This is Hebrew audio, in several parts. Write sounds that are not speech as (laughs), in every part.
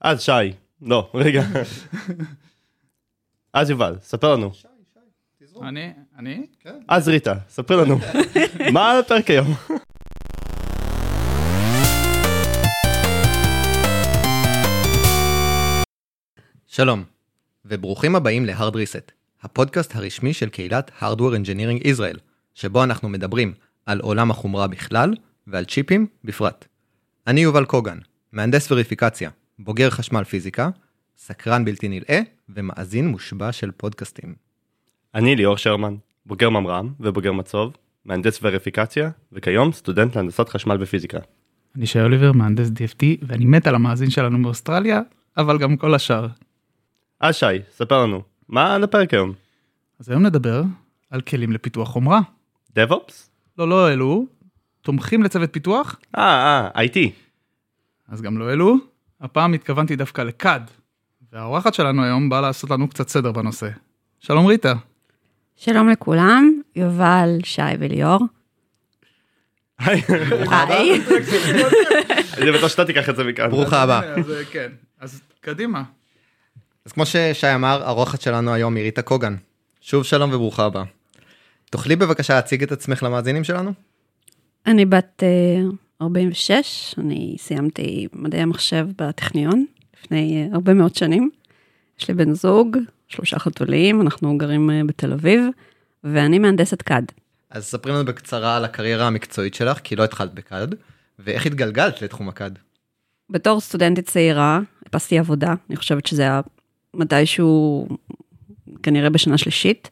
אז שי, לא, רגע. (laughs) אז יובל, ספר לנו. אני, אני? אז ריטה, ספר לנו. (laughs) מה על הפרק היום? שלום, וברוכים הבאים ל-Hard Reset, הפודקאסט הרשמי של קהילת Hardware Engineering Israel, שבו אנחנו מדברים על עולם החומרה בכלל ועל צ'יפים בפרט. אני יובל קוגן, מהנדס וריפיקציה, בוגר חשמל פיזיקה, סקרן בלתי נלאה ומאזין מושבע של פודקאסטים. אני ליאור שרמן, בוגר ממר"ם ובוגר מצוב, מהנדס וריפיקציה, וכיום סטודנט להנדסת חשמל ופיזיקה. אני שי אוליבר, מהנדס DFT, ואני מת על המאזין שלנו מאוסטרליה, אבל גם כל השאר. אז שי, ספר לנו, מה על הפרק היום? אז היום נדבר על כלים לפיתוח חומרה. DevOps? לא, לא אלו, תומכים לצוות פיתוח, אה, אה, IT. אז גם לא אלו. הפעם התכוונתי דווקא לקאד, והאורחת שלנו היום באה לעשות לנו קצת סדר בנושא. שלום ריטה. שלום לכולם, יובל, שי וליאור. היי, היי. (laughs) אני בטוח שאתה תיקח את זה מכאן. ברוכה הבאה. אה, כן, אז קדימה. אז כמו ששי אמר, הרוחת שלנו היום היא ריטה קוגן. שוב שלום וברוכה הבאה. תוכלי בבקשה להציג את עצמך למאזינים שלנו? אני בת אה, 46, אני סיימתי מדעי המחשב בטכניון לפני אה, הרבה מאוד שנים. יש לי בן זוג, שלושה חתולים, אנחנו גרים אה, בתל אביב, ואני מהנדסת קאד. אז ספרי לנו בקצרה על הקריירה המקצועית שלך, כי לא התחלת בקאד, ואיך התגלגלת לתחום הקאד. בתור סטודנטית צעירה, חיפשתי עבודה, אני חושבת שזה היה מתישהו, כנראה בשנה שלישית.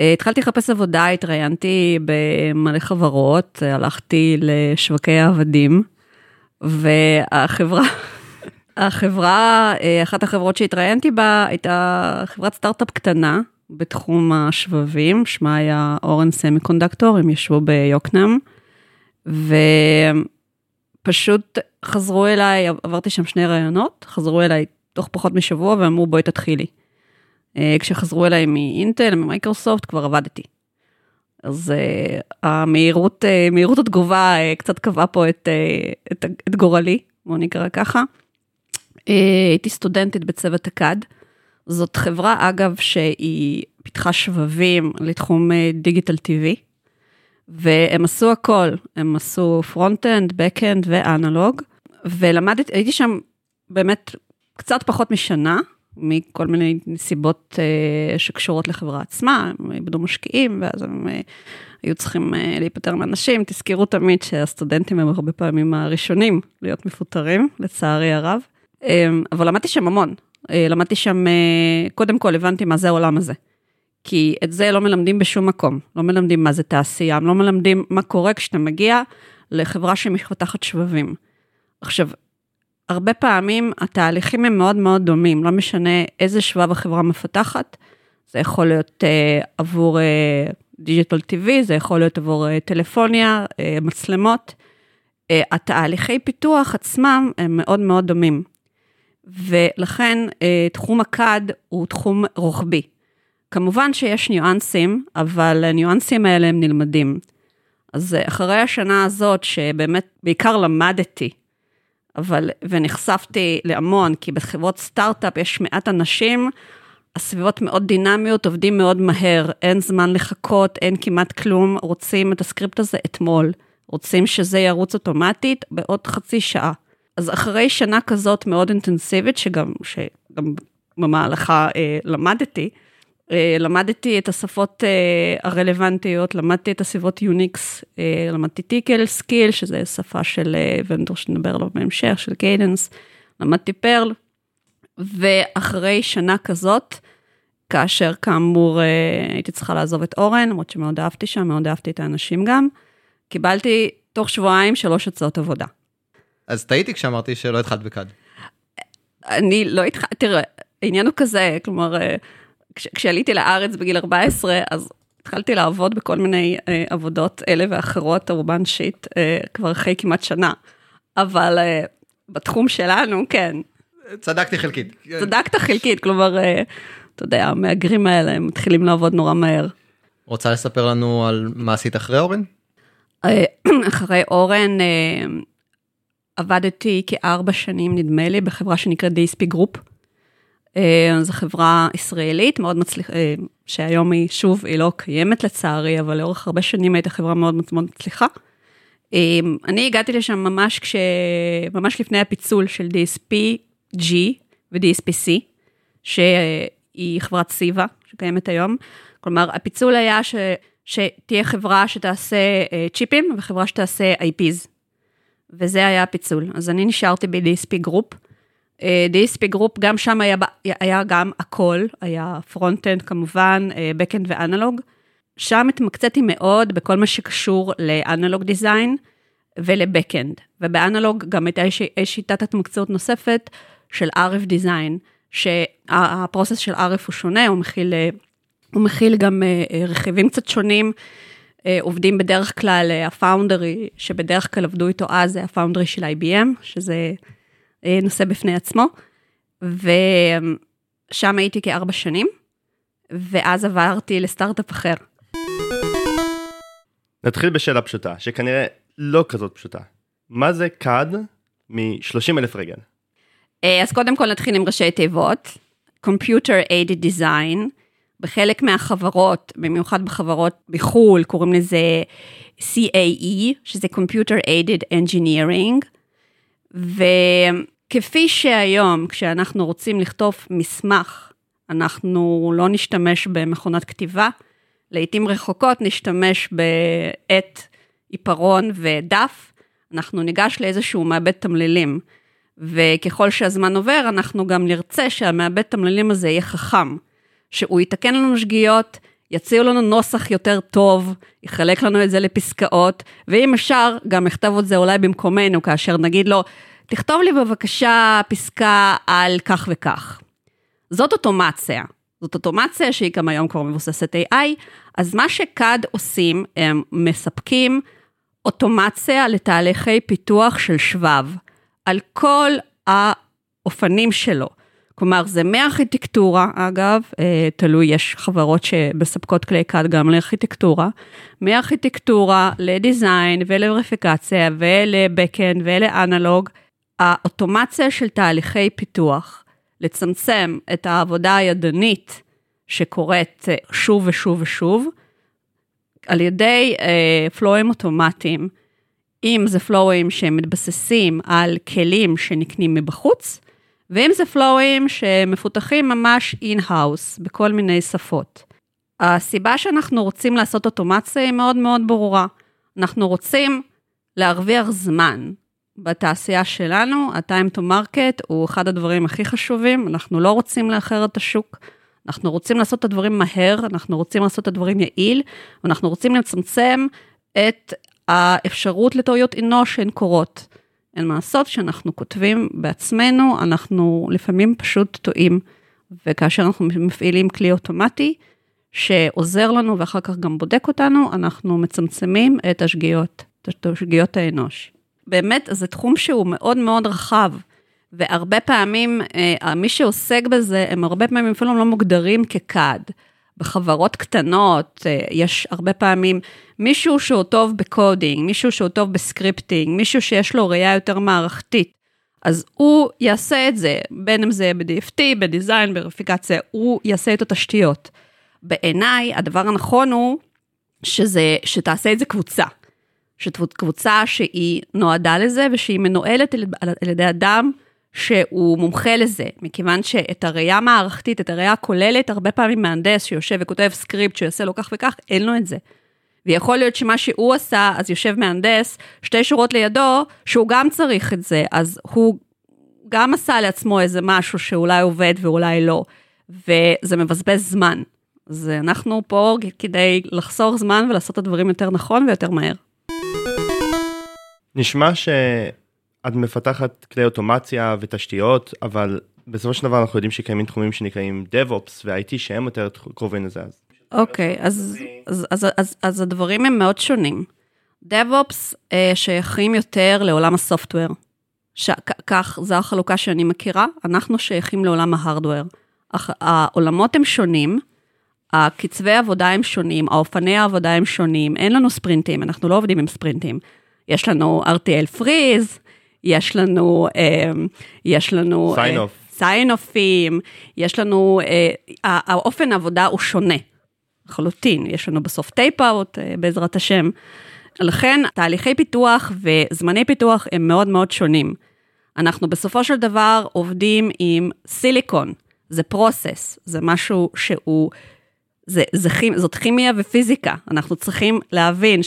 אה, התחלתי לחפש עבודה, התראיינתי במלא חברות, הלכתי לשווקי העבדים, והחברה, (laughs) החברה, אה, אחת החברות שהתראיינתי בה הייתה חברת סטארט-אפ קטנה בתחום השבבים, שמה היה אורן סמי קונדקטור, הם ישבו ביוקנעם, ופשוט חזרו אליי, עברתי שם שני ראיונות, חזרו אליי תוך פחות משבוע ואמרו בואי תתחילי. אה, כשחזרו אליי מאינטל, ממייקרוסופט, כבר עבדתי. אז uh, המהירות, uh, מהירות התגובה קצת קבעה פה את, את, את גורלי, בוא נקרא ככה. הייתי סטודנטית בצוות הקאד. זאת חברה, אגב, שהיא פיתחה שבבים לתחום דיגיטל טיווי, והם עשו הכל, הם עשו front-end, back-end ו analog, ולמדתי, הייתי שם באמת קצת פחות משנה, מכל מיני נסיבות אה, שקשורות לחברה עצמה, הם איבדו משקיעים, ואז הם אה, היו צריכים אה, להיפטר מאנשים. תזכרו תמיד שהסטודנטים הם הרבה פעמים הראשונים להיות מפוטרים, לצערי הרב. אבל למדתי שם המון. למדתי שם, קודם כל הבנתי מה זה העולם הזה. כי את זה לא מלמדים בשום מקום. לא מלמדים מה זה תעשייה, לא מלמדים מה קורה כשאתה מגיע לחברה שמפתחת שבבים. עכשיו, הרבה פעמים התהליכים הם מאוד מאוד דומים, לא משנה איזה שבב החברה מפתחת, זה יכול להיות uh, עבור דיגיטל uh, TV, זה יכול להיות עבור uh, טלפוניה, uh, מצלמות. Uh, התהליכי פיתוח עצמם הם מאוד מאוד דומים. ולכן uh, תחום הקאד הוא תחום רוחבי. כמובן שיש ניואנסים, אבל הניואנסים האלה הם נלמדים. אז אחרי השנה הזאת, שבאמת בעיקר למדתי אבל, ונחשפתי להמון, כי בחברות סטארט-אפ יש מעט אנשים, הסביבות מאוד דינמיות, עובדים מאוד מהר, אין זמן לחכות, אין כמעט כלום, רוצים את הסקריפט הזה אתמול, רוצים שזה ירוץ אוטומטית בעוד חצי שעה. אז אחרי שנה כזאת מאוד אינטנסיבית, שגם, שגם במהלכה אה, למדתי, למדתי את השפות אה, הרלוונטיות, למדתי את הסביבות Unix, אה, למדתי Tcl, SKILL, שזה שפה של vendor שנדבר עליו בהמשך, של Cadence, למדתי Perl, ואחרי שנה כזאת, כאשר כאמור הייתי צריכה לעזוב את אורן, למרות שמאוד אהבתי שם, מאוד אהבתי את האנשים גם, קיבלתי תוך שבועיים שלוש הצעות עבודה. אז טעיתי כשאמרתי שלא התחלת בקאד. אני לא התחלתי, תראה, העניין הוא כזה, כלומר, כש, כשעליתי לארץ בגיל 14, אז התחלתי לעבוד בכל מיני אה, עבודות אלה ואחרות, אורבן שיט, אה, כבר אחרי כמעט שנה. אבל אה, בתחום שלנו, כן. צדקתי חלקית. צדקת חלקית, כלומר, אה, אתה יודע, המהגרים האלה, הם מתחילים לעבוד נורא מהר. רוצה לספר לנו על מה עשית אחרי אורן? אה, (clears throat) אחרי אורן, אה, עבדתי כארבע שנים, נדמה לי, בחברה שנקראת DSP Group. אה, זו חברה ישראלית מאוד מצליחה, אה, שהיום היא, שוב, היא לא קיימת לצערי, אבל לאורך הרבה שנים הייתה חברה מאוד מאוד מצליחה. אה, אני הגעתי לשם ממש כש... ממש לפני הפיצול של DSP-G ו-DSP-C, שהיא חברת CEVA שקיימת היום. כלומר, הפיצול היה ש... שתהיה חברה שתעשה צ'יפים וחברה שתעשה IPs. וזה היה הפיצול. אז אני נשארתי ב-DSP Group. DSP Group, גם שם היה, היה גם הכל, היה front-end כמובן, backend ו analog. שם התמקצאתי מאוד בכל מה שקשור ל analog design ול backend. וב analog גם הייתה שיטת התמקצעות נוספת של RF דיזיין, שהפרוסס של RF הוא שונה, הוא מכיל, הוא מכיל גם רכיבים קצת שונים. עובדים בדרך כלל, הפאונדרי שבדרך כלל עבדו איתו אז, זה הפאונדרי של IBM, שזה נושא בפני עצמו, ושם הייתי כארבע שנים, ואז עברתי לסטארט-אפ אחר. נתחיל בשאלה פשוטה, שכנראה לא כזאת פשוטה. מה זה CAD מ-30 אלף רגל? אז קודם כל נתחיל עם ראשי תיבות. Computer Aided Design, בחלק מהחברות, במיוחד בחברות בחו"ל, קוראים לזה CAE, שזה Computer Aided Engineering, וכפי שהיום, כשאנחנו רוצים לכתוב מסמך, אנחנו לא נשתמש במכונת כתיבה, לעתים רחוקות נשתמש בעט, עיפרון ודף, אנחנו ניגש לאיזשהו מעבד תמלילים, וככל שהזמן עובר, אנחנו גם נרצה שהמעבד תמלילים הזה יהיה חכם. שהוא יתקן לנו שגיאות, יציעו לנו נוסח יותר טוב, יחלק לנו את זה לפסקאות, ואם אפשר, גם יכתוב את זה אולי במקומנו, כאשר נגיד לו, תכתוב לי בבקשה פסקה על כך וכך. זאת אוטומציה. זאת אוטומציה שהיא גם היום כבר מבוססת AI, אז מה שקאד עושים, הם מספקים אוטומציה לתהליכי פיתוח של שבב, על כל האופנים שלו. כלומר, זה מארכיטקטורה, אגב, תלוי, יש חברות שמספקות כלי קאד גם לארכיטקטורה, מארכיטקטורה לדיזיין ולוריפיקציה ולבקאנד ולאנלוג, האוטומציה של תהליכי פיתוח, לצמצם את העבודה הידנית שקורית שוב ושוב ושוב, על ידי פלואים אוטומטיים, אם זה פלואים שמתבססים על כלים שנקנים מבחוץ, ואם זה פלואים שמפותחים ממש in-house, בכל מיני שפות. הסיבה שאנחנו רוצים לעשות אוטומציה היא מאוד מאוד ברורה. אנחנו רוצים להרוויח זמן. בתעשייה שלנו, ה-time to market הוא אחד הדברים הכי חשובים, אנחנו לא רוצים לאחר את השוק, אנחנו רוצים לעשות את הדברים מהר, אנחנו רוצים לעשות את הדברים יעיל, ואנחנו רוצים לצמצם את האפשרות לטעויות אנוש שהן קורות. אין מה לעשות, כשאנחנו כותבים בעצמנו, אנחנו לפעמים פשוט טועים. וכאשר אנחנו מפעילים כלי אוטומטי, שעוזר לנו ואחר כך גם בודק אותנו, אנחנו מצמצמים את השגיאות, את השגיאות האנוש. באמת, זה תחום שהוא מאוד מאוד רחב, והרבה פעמים, אה, מי שעוסק בזה, הם הרבה פעמים אפילו לא מוגדרים כ CAD. בחברות קטנות, אה, יש הרבה פעמים מישהו שהוא טוב ב coding, מישהו שהוא טוב ב scripting, מישהו שיש לו ראייה יותר מערכתית, אז הוא יעשה את זה, בין אם זה ב-DFT, בדיזיין, בריפיקציה, הוא יעשה את התשתיות. בעיניי, הדבר הנכון הוא שזה, שתעשה את זה קבוצה. שקבוצה שהיא נועדה לזה ושהיא מנוהלת על ידי אדם שהוא מומחה לזה, מכיוון שאת הראייה המערכתית, את הראייה הכוללת, הרבה פעמים מהנדס שיושב וכותב סקריפט שיעשה לו כך וכך, אין לו את זה. ויכול להיות שמה שהוא עשה, אז יושב מהנדס, שתי שורות לידו, שהוא גם צריך את זה, אז הוא גם עשה לעצמו איזה משהו שאולי עובד ואולי לא, וזה מבזבז זמן. אז אנחנו פה כדי לחסוך זמן ולעשות את הדברים יותר נכון ויותר מהר. נשמע שאת מפתחת כלי אוטומציה ותשתיות, אבל בסופו של דבר אנחנו יודעים שקיימים תחומים שנקראים DevOps ו-IT שהם יותר קרובים לזה. אוקיי, אז, אז, אז, אז, אז הדברים הם מאוד שונים. DevOps אה, שייכים יותר לעולם הסופטוור. ש... כך, זו החלוקה שאני מכירה, אנחנו שייכים לעולם ה hardware. העולמות הם שונים, הקצבי העבודה הם שונים, האופני העבודה הם שונים, אין לנו ספרינטים, אנחנו לא עובדים עם ספרינטים. יש לנו RTL freeze, יש לנו, אה, יש לנו... Sign off. sign off ים, יש לנו, אה, האופן העבודה הוא שונה, לחלוטין, יש לנו בסוף tape-out אה, בעזרת השם. לכן תהליכי פיתוח וזמני פיתוח הם מאוד מאוד שונים. אנחנו בסופו של דבר עובדים עם סיליקון, זה פרוסס, זה משהו שהוא, זה, זה, זאת כימיה ופיזיקה. אנחנו צריכים להבין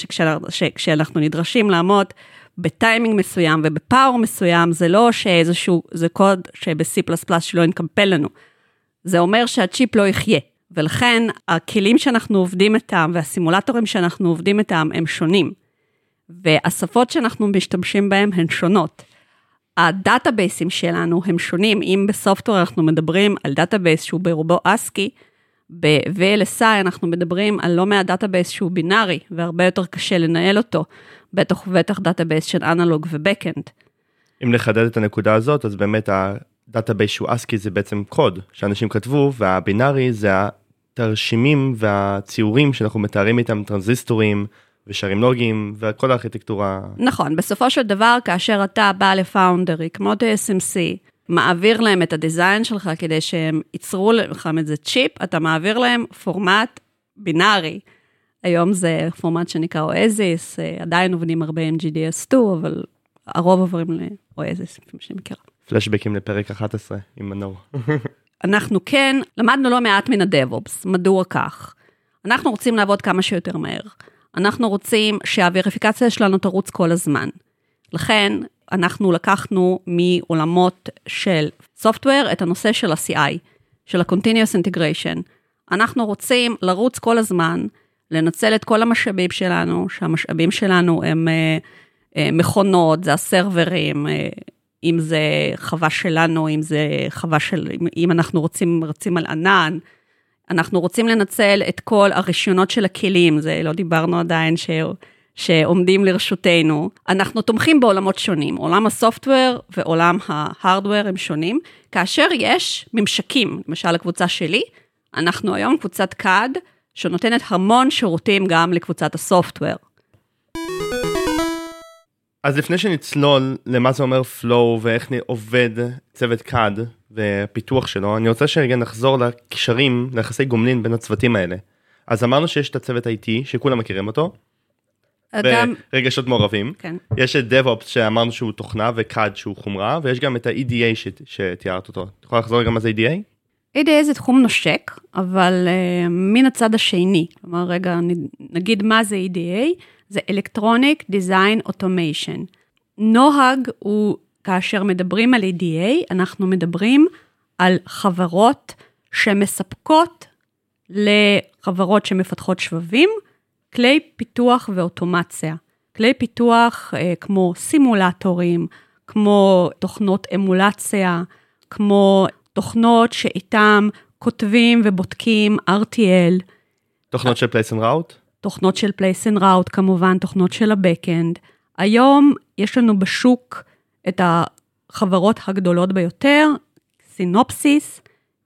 שכשאנחנו נדרשים לעמוד בטיימינג מסוים ובפאור מסוים, זה לא שאיזשהו, זה קוד שב-C++ שלא ינקמפל לנו. זה אומר שהצ'יפ לא יחיה. ולכן הכלים שאנחנו עובדים איתם והסימולטורים שאנחנו עובדים איתם הם שונים. והשפות שאנחנו משתמשים בהם הן שונות. הדאטאבייסים שלנו הם שונים, אם ב software אנחנו מדברים על database שהוא ברובו ASCII, ב-VLSI אנחנו מדברים על לא מעט database שהוא בינארי, והרבה יותר קשה לנהל אותו, בטח ובטח database של analog ו backend. אם לחדד את הנקודה הזאת, אז באמת ה database שהוא ASCII זה בעצם קוד שאנשים כתבו, והבינארי זה התרשימים והציורים שאנחנו מתארים איתם טרנזיסטורים. ושרים לוגים וכל הארכיטקטורה. נכון, בסופו של דבר, כאשר אתה בא לפאונדרי, כמו TSMC, מעביר להם את הדיזיין שלך כדי שהם ייצרו לך איזה צ'יפ, אתה מעביר להם פורמט בינארי. היום זה פורמט שנקרא אואזיס, אה, עדיין עובדים הרבה עם GDS2, אבל הרוב עוברים לאואזיס, מה שאני מכירה. פלשבקים לפרק 11 עם מנור. (laughs) אנחנו כן למדנו לא מעט מן הדב-אופס, מדוע כך? אנחנו רוצים לעבוד כמה שיותר מהר. אנחנו רוצים שהווריפיקציה שלנו תרוץ כל הזמן. לכן, אנחנו לקחנו מעולמות של Software את הנושא של ה-CI, של ה-Continuous Integration. אנחנו רוצים לרוץ כל הזמן, לנצל את כל המשאבים שלנו, שהמשאבים שלנו הם uh, uh, מכונות, זה הסרברים, uh, אם זה חווה שלנו, אם זה חווה של, אם, אם אנחנו רוצים, רצים על ענן, אנחנו רוצים לנצל את כל הרישיונות של הכלים, זה לא דיברנו עדיין ש... שעומדים לרשותנו. אנחנו תומכים בעולמות שונים, עולם הסופטוור ועולם ההארדוור הם שונים, כאשר יש ממשקים, למשל הקבוצה שלי, אנחנו היום קבוצת CAD שנותנת המון שירותים גם לקבוצת הסופטוור. אז לפני שנצלול למה זה אומר flow ואיך עובד צוות CAD ופיתוח שלו, אני רוצה שרגע נחזור לקשרים, ליחסי גומלין בין הצוותים האלה. אז אמרנו שיש את הצוות IT שכולם מכירים אותו. גם... ורגשות מעורבים. כן. יש את DevOps שאמרנו שהוא תוכנה ו-CAD שהוא חומרה, ויש גם את ה-EDA שתיארת אותו. את יכולה לחזור גם מה זה EDA? EDA זה תחום נושק, אבל uh, מן הצד השני. כלומר, רגע, נגיד מה זה EDA, זה Electronic Design Automation. נוהג הוא, כאשר מדברים על EDA, אנחנו מדברים על חברות שמספקות לחברות שמפתחות שבבים, כלי פיתוח ואוטומציה. כלי פיתוח אה, כמו סימולטורים, כמו תוכנות אמולציה, כמו תוכנות שאיתם כותבים ובודקים RTL. תוכנות של place and route? תוכנות של place and route כמובן, תוכנות של ה-Backend. היום יש לנו בשוק את החברות הגדולות ביותר, Synopsys,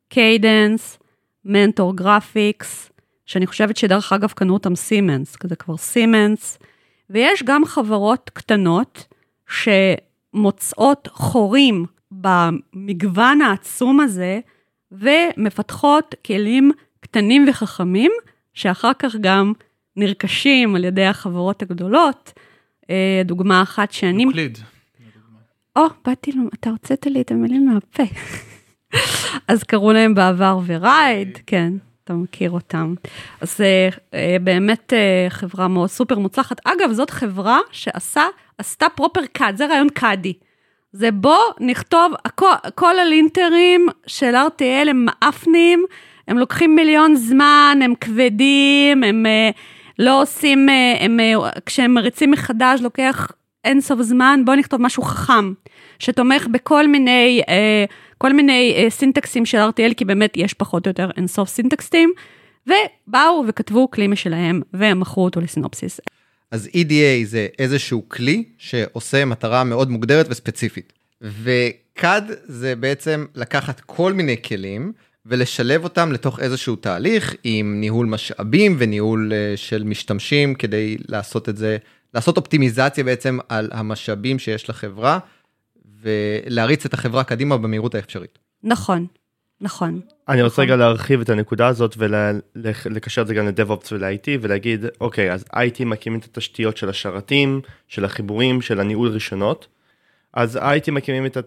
Cadence, Mentor Graphics, שאני חושבת שדרך אגב קנו אותם סימנס, זה כבר סימנס, ויש גם חברות קטנות שמוצאות חורים במגוון העצום הזה, ומפתחות כלים קטנים וחכמים, שאחר כך גם נרכשים על ידי החברות הגדולות. אה, דוגמה אחת שאני... Euclide. או, באתי, אתה הוצאת לי את המילים מהפה. (laughs) אז קראו להם בעבר ורייד, כן. אתה מכיר אותם. אז אה, באמת אה, חברה מאוד סופר מוצלחת. אגב, זאת חברה שעשה, עשתה proper CAD, זה רעיון קאדי. זה בוא נכתוב, הכל, כל הלינטרים של RTL הם מעפנים, הם לוקחים מיליון זמן, הם כבדים, הם אה, לא עושים, הם, כשהם מריצים מחדש לוקח אינסוף זמן, בוא נכתוב משהו חכם, שתומך בכל מיני כל מיני uh, סינטקסים של RTL, כי באמת יש פחות או יותר אינסוף סינטקסטים, ובאו וכתבו כלי משלהם, והם מכרו אותו לסינופסיס. אז EDA זה איזשהו כלי שעושה מטרה מאוד מוגדרת וספציפית. ו-CAD זה בעצם לקחת כל מיני כלים ולשלב אותם לתוך איזשהו תהליך עם ניהול משאבים וניהול uh, של משתמשים כדי לעשות את זה, לעשות אופטימיזציה בעצם על המשאבים שיש לחברה ולהריץ את החברה קדימה במהירות האפשרית. נכון, נכון. אני רוצה נכון. רגע להרחיב את הנקודה הזאת ולקשר את זה גם ל-DevOps ול-IT ולהגיד אוקיי אז IT מקימים את התשתיות של השרתים של החיבורים של הניהול רישיונות. אז IT מקימים את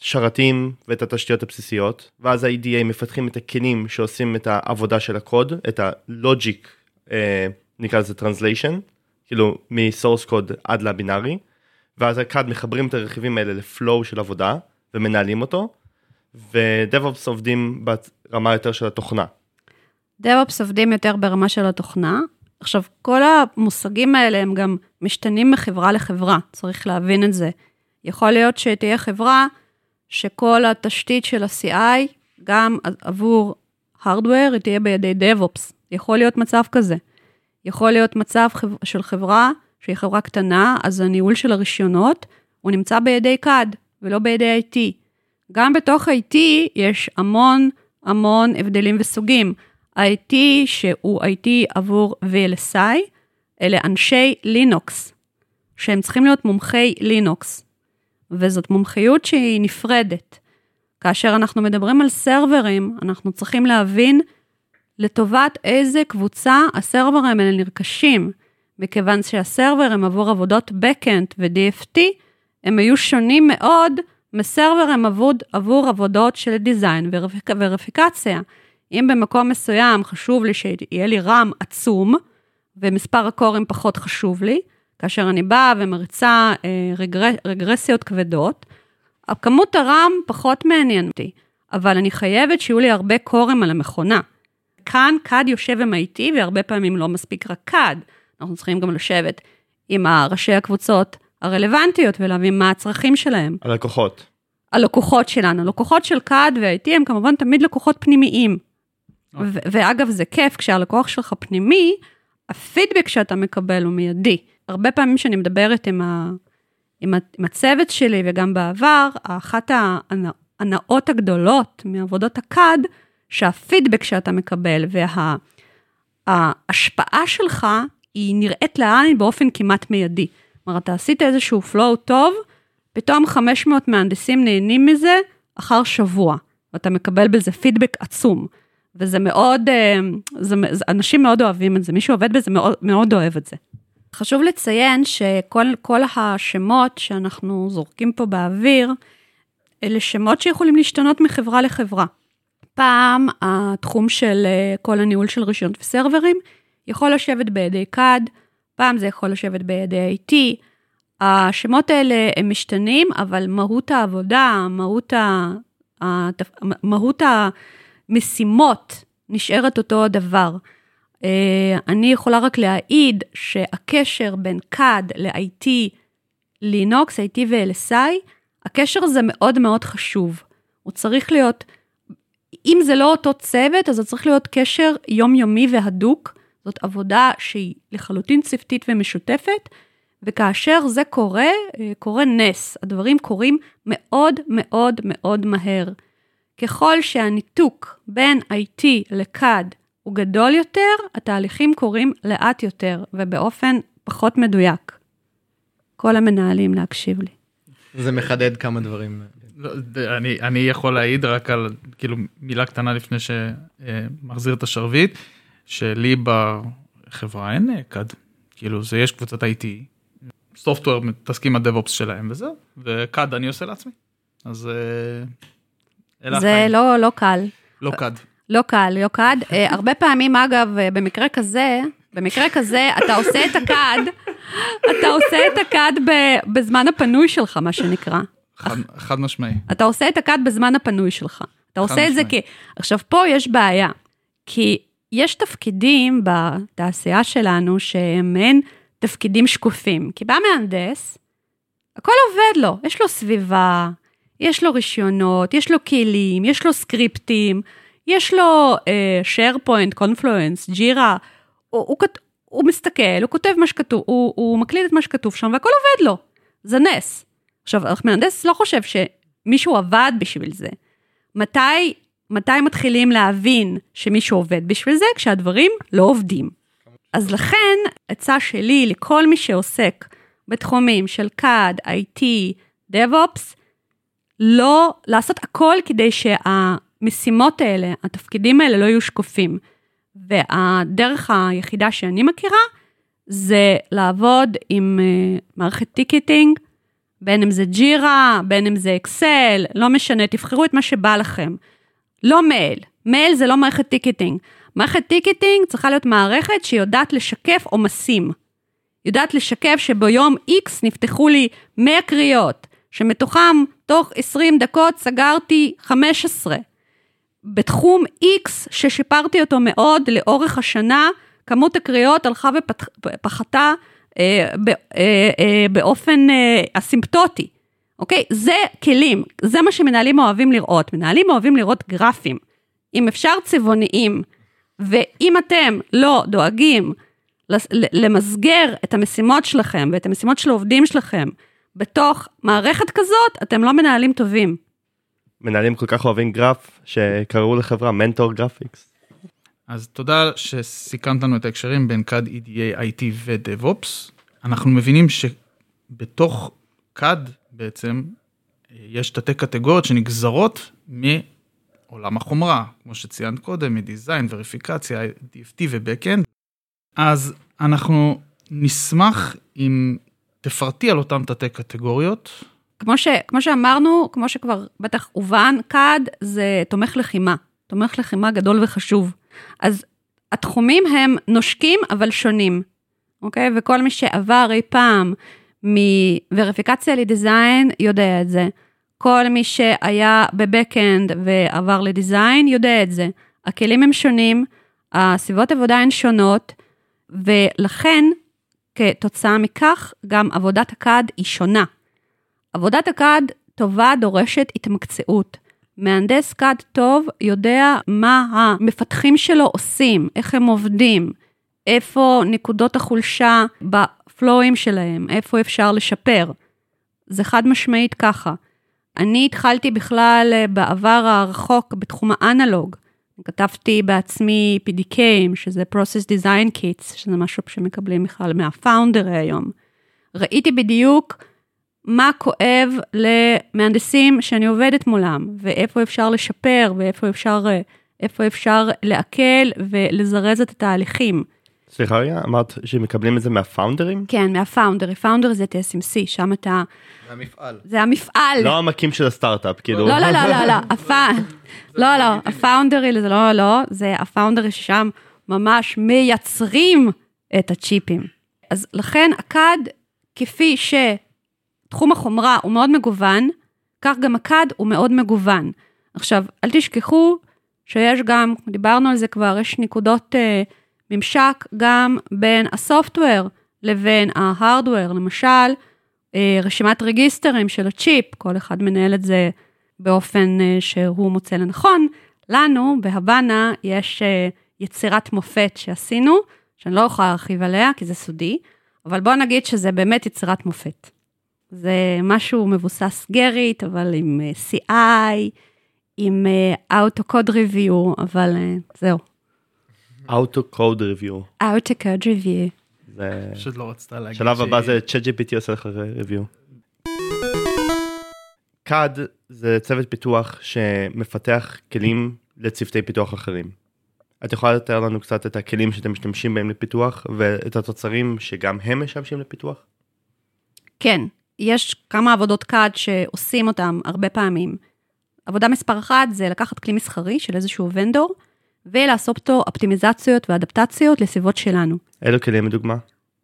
השרתים ואת התשתיות הבסיסיות ואז ה-EDA מפתחים את הכלים שעושים את העבודה של הקוד את הלוג'יק אה, נקרא לזה translation כאילו מ-source code עד לבינארי. ואז ה-CAD מחברים את הרכיבים האלה לפלואו של עבודה ומנהלים אותו. ו-DevOps עובדים ברמה יותר של התוכנה. DevOps עובדים יותר ברמה של התוכנה. עכשיו, כל המושגים האלה הם גם משתנים מחברה לחברה, צריך להבין את זה. יכול להיות שתהיה חברה שכל התשתית של ה-CI, גם עבור Hardware, היא תהיה בידי DevOps. יכול להיות מצב כזה. יכול להיות מצב של חברה שהיא חברה קטנה, אז הניהול של הרישיונות, הוא נמצא בידי CAD ולא בידי IT. גם בתוך IT יש המון המון הבדלים וסוגים. IT שהוא IT עבור VLSI, אלה אנשי לינוקס, שהם צריכים להיות מומחי לינוקס, וזאת מומחיות שהיא נפרדת. כאשר אנחנו מדברים על סרברים, אנחנו צריכים להבין לטובת איזה קבוצה הסרברים האלה נרכשים, מכיוון שהסרבר הם עבור עבודות Backend ו-DFT, הם היו שונים מאוד מסרבר הם עבוד, עבור עבודות של דיזיין וורפיקציה. אם במקום מסוים חשוב לי שיהיה לי רם עצום, ומספר הקורים פחות חשוב לי, כאשר אני באה ומריצה אה, רגר, רגרסיות כבדות, כמות הרם פחות מעניין אותי, אבל אני חייבת שיהיו לי הרבה קורים על המכונה. כאן CAD יושב עם IT, והרבה פעמים לא מספיק רק CAD, אנחנו צריכים גם לשבת עם ראשי הקבוצות הרלוונטיות ולהבין מה הצרכים שלהם. הלקוחות. הלקוחות שלנו, לקוחות של CAD ו-IT הם כמובן תמיד לקוחות פנימיים. Okay. ו- ואגב, זה כיף, כשהלקוח שלך פנימי, הפידבק שאתה מקבל הוא מיידי. הרבה פעמים שאני מדברת עם, ה- עם, ה- עם הצוות שלי וגם בעבר, אחת ההנאות הגדולות מעבודות ה-CAD, שהפידבק שאתה מקבל וההשפעה וה- שלך היא נראית לעין באופן כמעט מיידי. כלומר, אתה עשית איזשהו flow טוב, פתאום 500 מהנדסים נהנים מזה אחר שבוע, ואתה מקבל בזה פידבק עצום. וזה מאוד, אה, זה, אנשים מאוד אוהבים את זה, מי שעובד בזה מאוד, מאוד אוהב את זה. חשוב לציין שכל השמות שאנחנו זורקים פה באוויר, אלה שמות שיכולים להשתנות מחברה לחברה. פעם התחום של אה, כל הניהול של רישיונות וסרברים יכול לשבת בידי CAD, פעם זה יכול לשבת בידי IT. השמות האלה הם משתנים, אבל מהות העבודה, מהות, ה... מהות המשימות נשארת אותו הדבר. אה, אני יכולה רק להעיד שהקשר בין CAD ל-IT, לינוקס, IT ו-LSI, הקשר הזה מאוד מאוד חשוב. הוא צריך להיות, אם זה לא אותו צוות, אז זה צריך להיות קשר יומיומי והדוק. זאת עבודה שהיא לחלוטין צוותית ומשותפת, וכאשר זה קורה, קורה נס. הדברים קורים מאוד מאוד מאוד מהר. ככל שהניתוק בין IT ל-CAD הוא גדול יותר, התהליכים קורים לאט יותר ובאופן פחות מדויק. כל המנהלים להקשיב לי. זה מחדד כמה דברים. לא, אני, אני יכול להעיד רק על כאילו מילה קטנה לפני שמחזיר את השרביט, שלי בחברה אין CAD, כאילו זה יש קבוצת IT, סופטוור מתעסקים עם הדב-אופס שלהם וזהו, וקאד אני עושה לעצמי. אז אה, זה לא, לא קל. לא קאד. לא קל, לא קאד. אה, (laughs) הרבה פעמים, אגב, אה, במקרה כזה, במקרה כזה, אתה עושה את הקאד, אתה עושה את הקאד בזמן הפנוי שלך, מה שנקרא. חד, חד משמעי. אתה עושה את הקאד בזמן הפנוי שלך. אתה עושה את זה כי... עכשיו, פה יש בעיה, כי יש תפקידים בתעשייה שלנו שהם מעין תפקידים שקופים. כי בא מהנדס, הכל עובד לו, יש לו סביבה, יש לו רישיונות, יש לו כלים, יש לו סקריפטים, יש לו SharePoint, קונפלואנס, ג'ירה, הוא, הוא, הוא מסתכל, הוא כותב מה שכתוב, הוא, הוא מקליט את מה שכתוב שם והכל עובד לו, זה נס. עכשיו, מהנדס לא חושב שמישהו עבד בשביל זה. מתי, מתי מתחילים להבין שמישהו עובד בשביל זה? כשהדברים לא עובדים. אז לכן, עצה שלי לכל מי שעוסק בתחומים של CAD, IT, DevOps, לא, לעשות הכל כדי שהמשימות האלה, התפקידים האלה לא יהיו שקופים. והדרך היחידה שאני מכירה, זה לעבוד עם אה, מערכת ticketing, בין אם זה Jira, בין אם זה Excel, לא משנה, תבחרו את מה שבא לכם. לא מייל, מייל זה לא מערכת ticketing. מערכת ticketing צריכה להיות מערכת שיודעת לשקף עומסים. יודעת לשקף שביום X נפתחו לי 100 קריאות, שמתוכם תוך 20 דקות סגרתי 15. בתחום X ששיפרתי אותו מאוד לאורך השנה, כמות הקריאות הלכה ופחתה אה, אה, אה, באופן אה, אסימפטוטי. אוקיי? זה כלים, זה מה שמנהלים אוהבים לראות. מנהלים אוהבים לראות גרפים. אם אפשר צבעוניים, ואם אתם לא דואגים למסגר את המשימות שלכם ואת המשימות של העובדים שלכם בתוך מערכת כזאת, אתם לא מנהלים טובים. מנהלים כל כך אוהבים גרף שקראו לחברה Mentor Graphics. אז תודה שסיכמת לנו את ההקשרים בין CAD, EDA, IT ו-DevOps. אנחנו מבינים שבתוך CAD בעצם יש תתי קטגוריות שנגזרות מעולם החומרה, כמו שציינת קודם, מ design, וריפיקציה, DFT ו-Backend. אז אנחנו נשמח אם תפרטי על אותם תתי קטגוריות. כמו, ש, כמו שאמרנו, כמו שכבר בטח הובן, CAD זה תומך לחימה, תומך לחימה גדול וחשוב. אז התחומים הם נושקים אבל שונים, אוקיי? וכל מי שעבר אי פעם מווריפיקציה לדיזיין יודע את זה. כל מי שהיה בבקאנד ועבר לדיזיין יודע את זה. הכלים הם שונים, הסביבות עבודה הן שונות, ולכן, כתוצאה מכך, גם עבודת הקאד היא שונה. עבודת הקאד טובה דורשת התמקצעות. מהנדס קאד טוב יודע מה המפתחים שלו עושים, איך הם עובדים, איפה נקודות החולשה בפלואים שלהם, איפה אפשר לשפר. זה חד משמעית ככה. אני התחלתי בכלל אה, בעבר הרחוק בתחום האנלוג. כתבתי בעצמי PDKים, שזה Process Design Kits, שזה משהו שמקבלים בכלל מהפאונדר היום. ראיתי בדיוק מה כואב למהנדסים שאני עובדת מולם, ואיפה אפשר לשפר, ואיפה אפשר, אה, אפשר לעכל ולזרז את התהליכים. סליחה רגע, אמרת שמקבלים את זה מהפאונדרים? כן, מהפאונדרי, פאונדר זה TSMC, שם אתה... זה המפעל. זה המפעל. לא המקים של הסטארט-אפ, כאילו. לא, לא, לא, לא, לא, (laughs) הפ... לא, לא, הפאונדרי זה לא, לא, זה הפאונדרי ששם ממש מייצרים את הצ'יפים. אז לכן הקאד, כפי שתחום החומרה הוא מאוד מגוון, כך גם הקאד הוא מאוד מגוון. עכשיו, אל תשכחו שיש גם, דיברנו על זה כבר, יש נקודות... Uh, ממשק גם בין הסופטוור לבין ההארדוור, למשל, אה, רשימת רגיסטרים של הצ'יפ, כל אחד מנהל את זה באופן אה, שהוא מוצא לנכון. לנו, בהבנה, יש אה, יצירת מופת שעשינו, שאני לא יכולה להרחיב עליה, כי זה סודי, אבל בוא נגיד שזה באמת יצירת מופת. זה משהו מבוסס גרית, אבל עם CI, עם Auto Code Review, אבל זהו, אוטו קוד ריוויו. אוטו קוד ריוויו. פשוט לא רצתה להגיד שלב הבא זה צ'אט gpt עושה לך ריוויו. CAD זה צוות פיתוח שמפתח כלים לצוותי פיתוח אחרים. את יכולה לתאר לנו קצת את הכלים שאתם משתמשים בהם לפיתוח ואת התוצרים שגם הם משמשים לפיתוח? כן, יש כמה עבודות CAD שעושים אותם הרבה פעמים. עבודה מספר אחת זה לקחת כלי מסחרי של איזשהו vendor, ולעשות אותו אופטימיזציות ואדפטציות לסביבות שלנו. אילו כלים לדוגמה?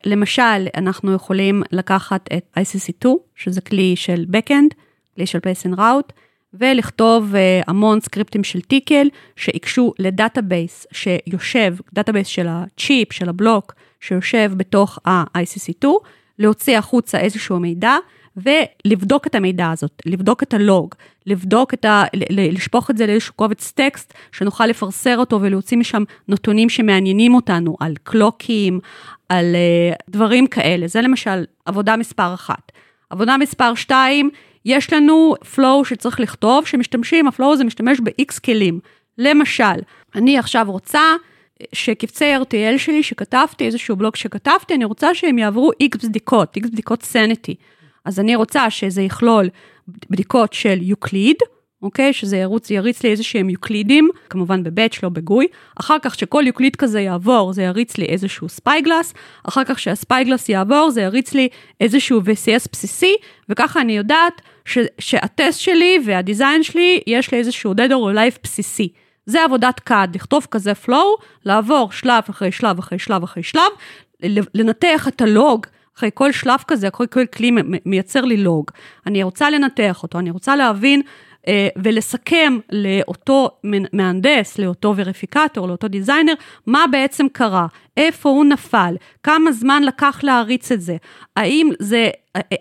למשל, אנחנו יכולים לקחת את ICC2, שזה כלי של Backend, כלי של Place and Route, ולכתוב אה, המון סקריפטים של Tcl שיגשו ל database שיושב, database של הצ'יפ, של הבלוק, שיושב בתוך ה-ICC2, להוציא החוצה איזשהו מידע, ולבדוק את המידע הזאת, לבדוק את הלוג, לבדוק את ה... לשפוך את זה לאיזשהו קובץ טקסט, שנוכל לפרסר אותו ולהוציא משם נתונים שמעניינים אותנו, על קלוקים, על uh, דברים כאלה. זה למשל עבודה מספר אחת. עבודה מספר שתיים, יש לנו flow שצריך לכתוב, שמשתמשים, הפלואו הזה משתמש ב-X כלים. למשל, אני עכשיו רוצה שקבצי RTL שלי שכתבתי, איזשהו בלוג שכתבתי, אני רוצה שהם יעברו X בדיקות, X בדיקות סניטי. אז אני רוצה שזה יכלול בדיקות של Euclide, אוקיי? שזה ירוץ, יריץ לי איזה שהם יוקלידים, כמובן ב batch, לא ב GUI. אחר כך שכל Euclide כזה יעבור, זה יריץ לי איזשהו SpyGlass. אחר כך שה SpyGlass יעבור, זה יריץ לי איזשהו VCS בסיסי, וככה אני יודעת ש, שהטסט שלי וה design שלי, יש לי איזשהו dead or life בסיסי. זה עבודת CAD, לכתוב כזה flow, לעבור שלב אחרי שלב אחרי שלב אחרי שלב, לנתח את הלוג. אחרי כל שלב כזה, אחרי כל כלי מייצר לי לוג. אני רוצה לנתח אותו, אני רוצה להבין אה, ולסכם לאותו מהנדס, לאותו וריפיקטור, לאותו דיזיינר, מה בעצם קרה, איפה הוא נפל, כמה זמן לקח להריץ את זה, האם, זה,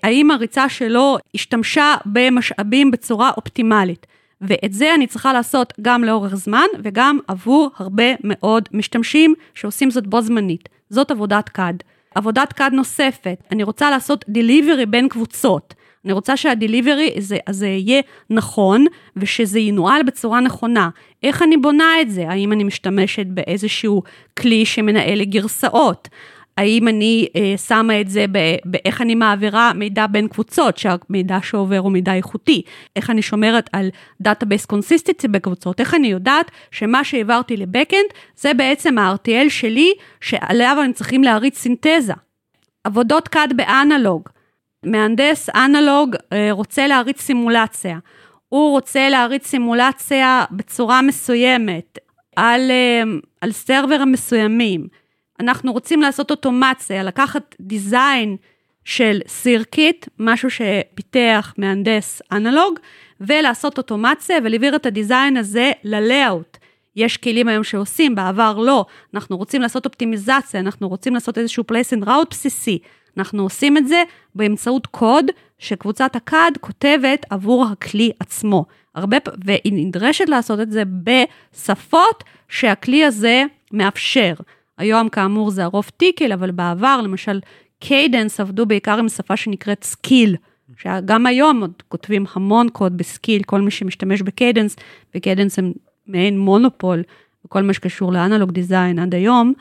האם הריצה שלו השתמשה במשאבים בצורה אופטימלית. ואת זה אני צריכה לעשות גם לאורך זמן וגם עבור הרבה מאוד משתמשים שעושים זאת בו זמנית. זאת עבודת CAD. עבודת CAD נוספת, אני רוצה לעשות delivery בין קבוצות. אני רוצה שה delivery הזה, הזה יהיה נכון ושזה ינוהל בצורה נכונה. איך אני בונה את זה? האם אני משתמשת באיזשהו כלי שמנהל לגרסאות? האם אני אה, שמה את זה באיך אני מעבירה מידע בין קבוצות, שהמידע שעובר הוא מידע איכותי, איך אני שומרת על database consistency בקבוצות, איך אני יודעת שמה שהעברתי ל backend זה בעצם ה-RTL שלי, שעליו הם צריכים להריץ סינתזה. עבודות CAD ב analog, מהנדס analog אה, רוצה להריץ סימולציה. הוא רוצה להריץ סימולציה בצורה מסוימת, על, אה, על server מסוימים. אנחנו רוצים לעשות אוטומציה, לקחת design של circuit, משהו שפיתח מהנדס analog, ולעשות אוטומציה ולהעביר את ה design הזה ל layout. יש כלים היום שעושים, בעבר לא. אנחנו רוצים לעשות אופטימיזציה, אנחנו רוצים לעשות איזשהו place and route בסיסי. אנחנו עושים את זה באמצעות קוד שקבוצת ה CAD כותבת עבור הכלי עצמו. הרבה, והיא נדרשת לעשות את זה בשפות שהכלי הזה מאפשר. היום כאמור זה הרוב Tcl, אבל בעבר למשל Cadence עבדו בעיקר עם שפה שנקראת SKILL. שגם היום עוד כותבים המון קוד ב SKILL, כל מי שמשתמש ב Cadence, ו Cadence הם מעין מונופול בכל מה שקשור ל analog design עד היום,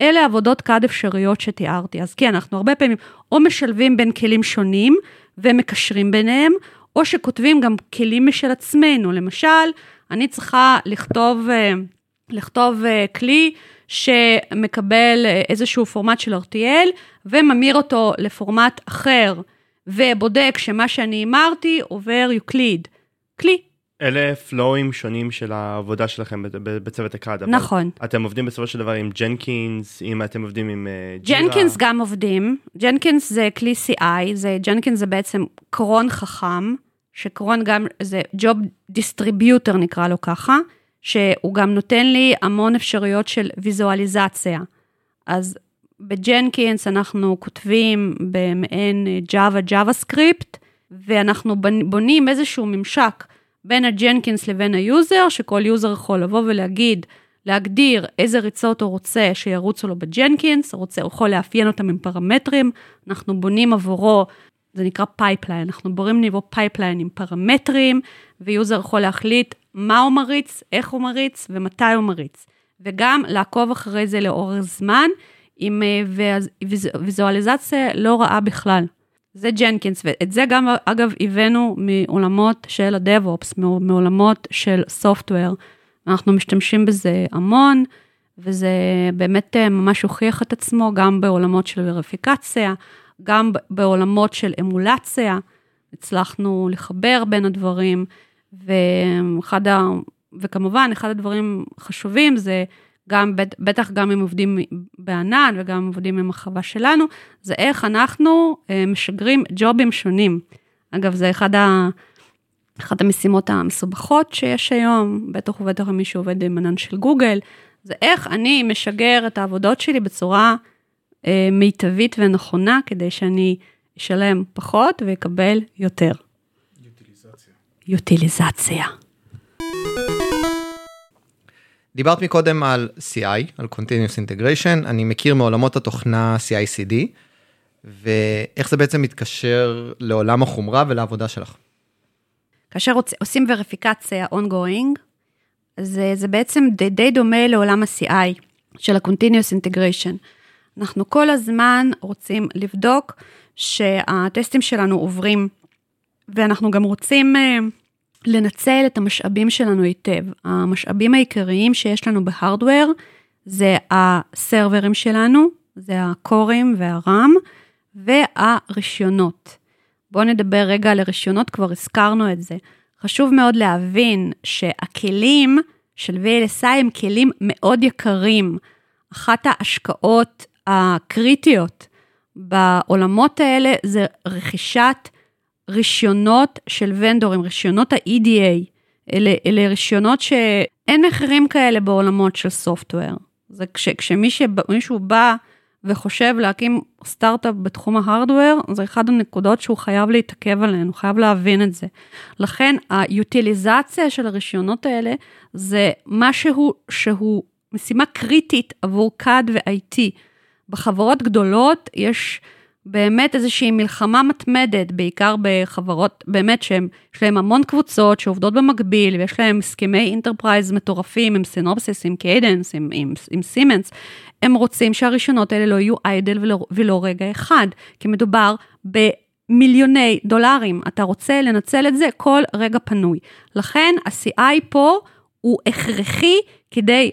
אלה עבודות CAD אפשריות שתיארתי. אז כן, אנחנו הרבה פעמים או משלבים בין כלים שונים ומקשרים ביניהם, או שכותבים גם כלים משל עצמנו. למשל, אני צריכה לכתוב, אה, לכתוב אה, כלי שמקבל אה, איזשהו פורמט של RTL וממיר אותו לפורמט אחר, ובודק שמה שאני אמרתי עובר Euclide. כלי, אלה פלואים שונים של העבודה שלכם בצוות ה CAD. נכון. אתם עובדים בסופו של דבר עם Jenkins, אם אתם עובדים עם אה, Jira. Jenkins גם עובדים. Jenkins זה כלי CI, זה, Jenkins זה בעצם cron חכם, ש cron גם, זה job distributor נקרא לו ככה, שהוא גם נותן לי המון אפשרויות של ויזואליזציה. אז ב Jenkins אנחנו כותבים במעין Java JavaScript, ואנחנו בונים איזשהו ממשק. בין ה Jenkins לבין ה user, שכל user יכול לבוא ולהגיד, להגדיר איזה ריצות הוא רוצה שירוצו לו ב Jenkins, הוא, רוצה, הוא יכול לאפיין אותם עם פרמטרים, אנחנו בונים עבורו, זה נקרא pipeline, אנחנו בונים ניבו pipeline עם פרמטרים, ו user יכול להחליט מה הוא מריץ, איך הוא מריץ ומתי הוא מריץ. וגם לעקוב אחרי זה לאורך זמן, עם אה, ויזואליזציה לא רעה בכלל. זה ג'נקינס, ואת זה גם, אגב, הבאנו מעולמות של הדב-אופס, מעולמות של סופטוור. אנחנו משתמשים בזה המון, וזה באמת אה, ממש הוכיח את עצמו, גם בעולמות של וריפיקציה, גם בעולמות של אמולציה. הצלחנו לחבר בין הדברים, ואחד ה... וכמובן, אחד הדברים החשובים זה גם, בטח גם אם עובדים בענן וגם אם עובדים עם החווה שלנו, זה איך אנחנו אה, משגרים ג'ובים שונים. אגב, זה אחד ה... אחת המשימות המסובכות שיש היום, בטח ובטח מי שעובד עם ענן של גוגל, זה איך אני משגר את העבודות שלי בצורה מיטבית ונכונה, כדי שאני אשלם פחות ואקבל יותר. יוטיליזציה. יוטיליזציה. דיברת מקודם על CI, על Continuous Integration, אני מכיר מעולמות התוכנה CI/CD, ואיך זה בעצם מתקשר לעולם החומרה ולעבודה שלך. כאשר עושים וריפיקציה ongoing, זה, זה בעצם די, די דומה לעולם ה-CI, של ה-Continuous Integration. אנחנו כל הזמן רוצים לבדוק שהטסטים שלנו עוברים ואנחנו גם רוצים אה, לנצל את המשאבים שלנו היטב. המשאבים העיקריים שיש לנו בהארדוור זה הסרברים שלנו, זה הקורים והרם והרישיונות. בואו נדבר רגע על הרישיונות, כבר הזכרנו את זה. חשוב מאוד להבין שהכלים של VLSI הם כלים מאוד יקרים. אחת ההשקעות הקריטיות בעולמות האלה זה רכישת רישיונות של ונדורים, רישיונות ה-EDA. אלה, אלה רישיונות שאין מחירים כאלה בעולמות של סופטוור. זה כש, כשמישהו בא וחושב להקים סטארט-אפ בתחום ההארדוור, זה אחד הנקודות שהוא חייב להתעכב עליהן, הוא חייב להבין את זה. לכן היוטיליזציה של הרישיונות האלה זה משהו שהוא משימה קריטית עבור CAD ו-IT. בחברות גדולות יש באמת איזושהי מלחמה מתמדת, בעיקר בחברות באמת שיש להם המון קבוצות שעובדות במקביל, ויש להם הסכמי enterprise מטורפים עם Synopsys, עם Cadence, עם, עם, עם Siemens. הם רוצים שהרישיונות האלה לא יהיו idle ולא, ולא רגע אחד, כי מדובר במיליוני דולרים. אתה רוצה לנצל את זה כל רגע פנוי. לכן ה-CI פה הוא הכרחי כדי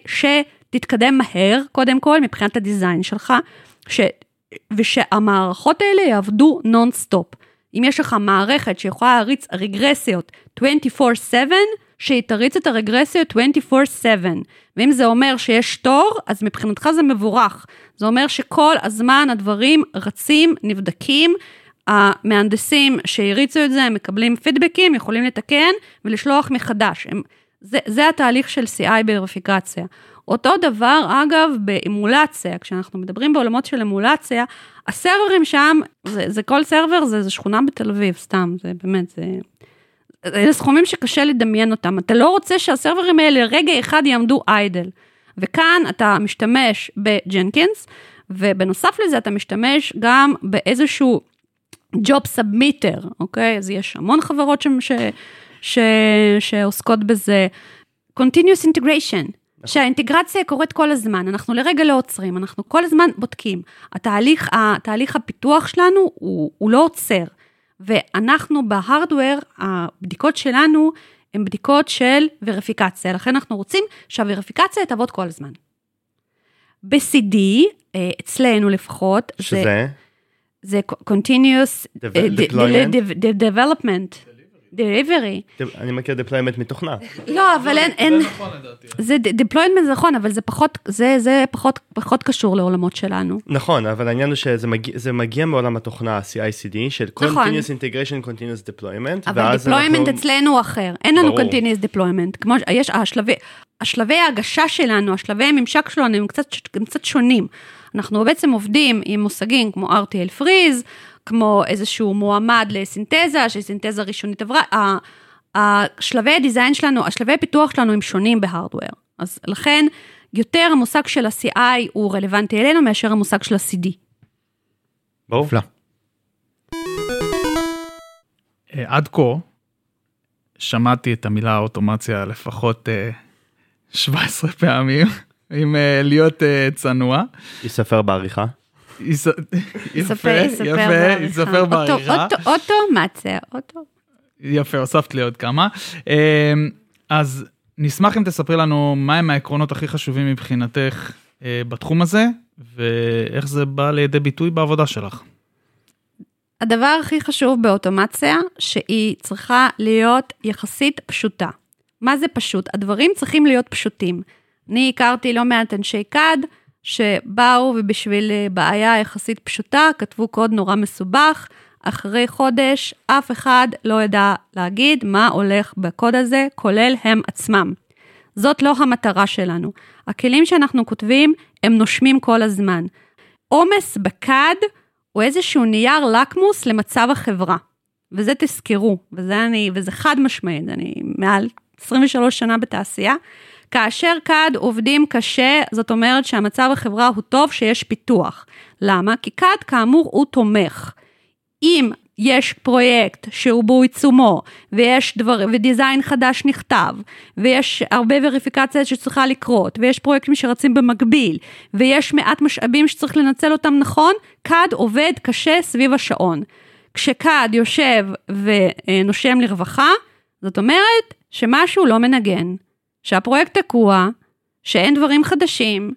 שתתקדם מהר, קודם כל, מבחינת ה design שלך. ש, ושהמערכות האלה יעבדו נונסטופ. אם יש לך מערכת שיכולה להריץ רגרסיות 24/7, שהיא תריץ את הרגרסיות 24/7. ואם זה אומר שיש תור, אז מבחינתך זה מבורך. זה אומר שכל הזמן הדברים רצים, נבדקים, המהנדסים שהריצו את זה, הם מקבלים פידבקים, יכולים לתקן ולשלוח מחדש. הם, זה, זה התהליך של CI בוריפיקציה. אותו דבר, אגב, באמולציה, כשאנחנו מדברים בעולמות של אמולציה, הסרברים שם, זה, זה כל server, זה, זה שכונה בתל אביב, סתם, זה באמת, זה... אלה סכומים שקשה לדמיין אותם. אתה לא רוצה שהסרברים האלה רגע אחד יעמדו idle. וכאן אתה משתמש ב Jenkins, ובנוסף לזה אתה משתמש גם באיזשהו job submitter, אוקיי? אז יש המון חברות ש, ש, ש, שעוסקות בזה. Continuous integration, שהאינטגרציה קורית כל הזמן, אנחנו לרגע לא עוצרים, אנחנו כל הזמן בודקים. התהליך, התהליך הפיתוח שלנו הוא, הוא לא עוצר, ואנחנו בהארדוור, הבדיקות שלנו הן בדיקות של וריפיקציה, לכן אנחנו רוצים שהווריפיקציה תעבוד כל הזמן. ב-CD, אה, אצלנו לפחות, שזה? זה, זה continuous Deployment? development. דליברי. אני מכיר deployment מתוכנה. לא, אבל אין, אין, זה deployment זה נכון, אבל זה פחות, זה, זה פחות, פחות קשור לעולמות שלנו. נכון, אבל העניין הוא שזה מגיע, זה מגיע מעולם התוכנה ה-CICD של נכון. continuous integration, continuous deployment, אבל deployment אנחנו- אצלנו הוא אחר, אין לנו ברור. continuous deployment, כמו, יש השלבי, השלבי ההגשה שלנו, השלבי הממשק שלנו הם קצת, הם קצת שונים. אנחנו בעצם עובדים עם מושגים כמו RTL freeze, כמו איזשהו מועמד לסינתזה, שסינתזה ראשונית עברה, השלבי הדיזיין שלנו, השלבי הפיתוח שלנו הם שונים בהארדוור. אז לכן, יותר המושג של ה-CI הוא רלוונטי אלינו מאשר המושג של ה-CD. ברור. נפלא. אה, עד כה, שמעתי את המילה אוטומציה לפחות אה, 17 פעמים, (laughs) אם אה, להיות אה, צנוע. ייספר בעריכה. (laughs) יפה, יספר יפה, בעריכה. יספר אוטו- בעריכה. אוטו-. יפה, הוספת לי עוד כמה. אה, אז נשמח אם תספרי לנו מהם העקרונות הכי חשובים מבחינתך אה, בתחום הזה, ואיך זה בא לידי ביטוי בעבודה שלך. הדבר הכי חשוב באוטומציה, שהיא צריכה להיות יחסית פשוטה. מה זה פשוט? הדברים צריכים להיות פשוטים. אני הכרתי לא מעט אנשי CAD, שבאו ובשביל אה, בעיה יחסית פשוטה, כתבו קוד נורא מסובך, אחרי חודש אף אחד לא ידע להגיד מה הולך בקוד הזה, כולל הם עצמם. זאת לא המטרה שלנו. הכלים שאנחנו כותבים, הם נושמים כל הזמן. עומס בקאד הוא איזשהו נייר לקמוס למצב החברה. וזה תזכרו, וזה, אני, וזה חד משמעית, אני מעל 23 שנה בתעשייה. כאשר קאד עובדים קשה, זאת אומרת שהמצב החברה הוא טוב שיש פיתוח. למה? כי קאד כאמור הוא תומך. אם יש פרויקט שהוא בעיצומו, ויש דבר, ודיזיין חדש נכתב, ויש הרבה וריפיקציה שצריכה לקרות, ויש פרויקטים שרצים במקביל, ויש מעט משאבים שצריך לנצל אותם נכון, CAD עובד קשה סביב השעון. כשכד יושב ונושם לרווחה, זאת אומרת שמשהו לא מנגן, שהפרויקט תקוע, שאין דברים חדשים.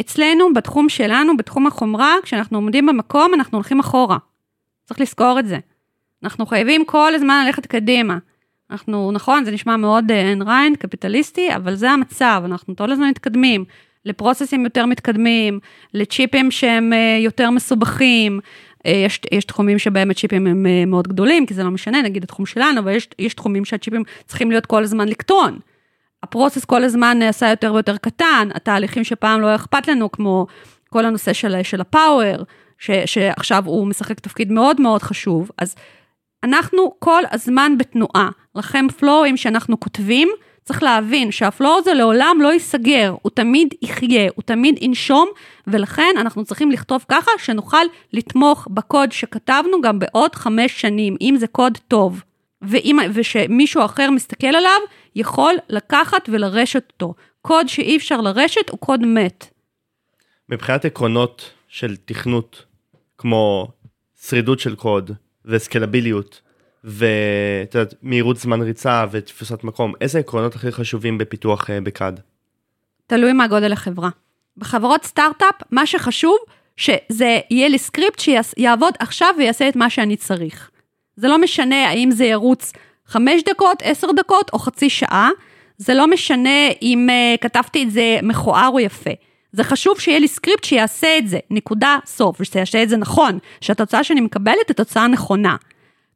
אצלנו, בתחום שלנו, בתחום החומרה, כשאנחנו עומדים במקום, אנחנו הולכים אחורה. צריך לזכור את זה. אנחנו חייבים כל הזמן ללכת קדימה. אנחנו, נכון, זה נשמע מאוד אין uh, ריין, קפיטליסטי, אבל זה המצב, אנחנו כל הזמן מתקדמים. לפרוססים יותר מתקדמים, לצ'יפים שהם uh, יותר מסובכים. Uh, יש, יש תחומים שבהם הצ'יפים הם מאוד גדולים, כי זה לא משנה, נגיד התחום שלנו, אבל יש, יש תחומים שהצ'יפים צריכים להיות כל הזמן לקטון. הפרוסס כל הזמן נעשה יותר ויותר קטן, התהליכים שפעם לא אכפת לנו, כמו כל הנושא של, של הפאוור, ש, שעכשיו הוא משחק תפקיד מאוד מאוד חשוב, אז אנחנו כל הזמן בתנועה. לכם פלואים שאנחנו כותבים, צריך להבין שהפלואו הזה לעולם לא ייסגר, הוא תמיד יחיה, הוא תמיד ינשום, ולכן אנחנו צריכים לכתוב ככה שנוכל לתמוך בקוד שכתבנו גם בעוד חמש שנים, אם זה קוד טוב. ואם, ושמישהו אחר מסתכל עליו, יכול לקחת ולרשת אותו. קוד שאי אפשר לרשת הוא קוד מת. מבחינת עקרונות של תכנות, כמו שרידות של קוד וסקלביליות, ואת יודעת, מהירות זמן ריצה ותפיסת מקום, איזה עקרונות הכי חשובים בפיתוח אה, ב-CAD? תלוי מה גודל החברה. בחברות סטארט-אפ, מה שחשוב, שזה יהיה לי סקריפט שיעבוד עכשיו ויעשה את מה שאני צריך. זה לא משנה האם זה ירוץ חמש דקות, עשר דקות או חצי שעה, זה לא משנה אם אה, כתבתי את זה מכוער או יפה. זה חשוב שיהיה לי סקריפט שיעשה את זה, נקודה, סוף, ושיעשה את זה נכון, שהתוצאה שאני מקבלת היא תוצאה נכונה.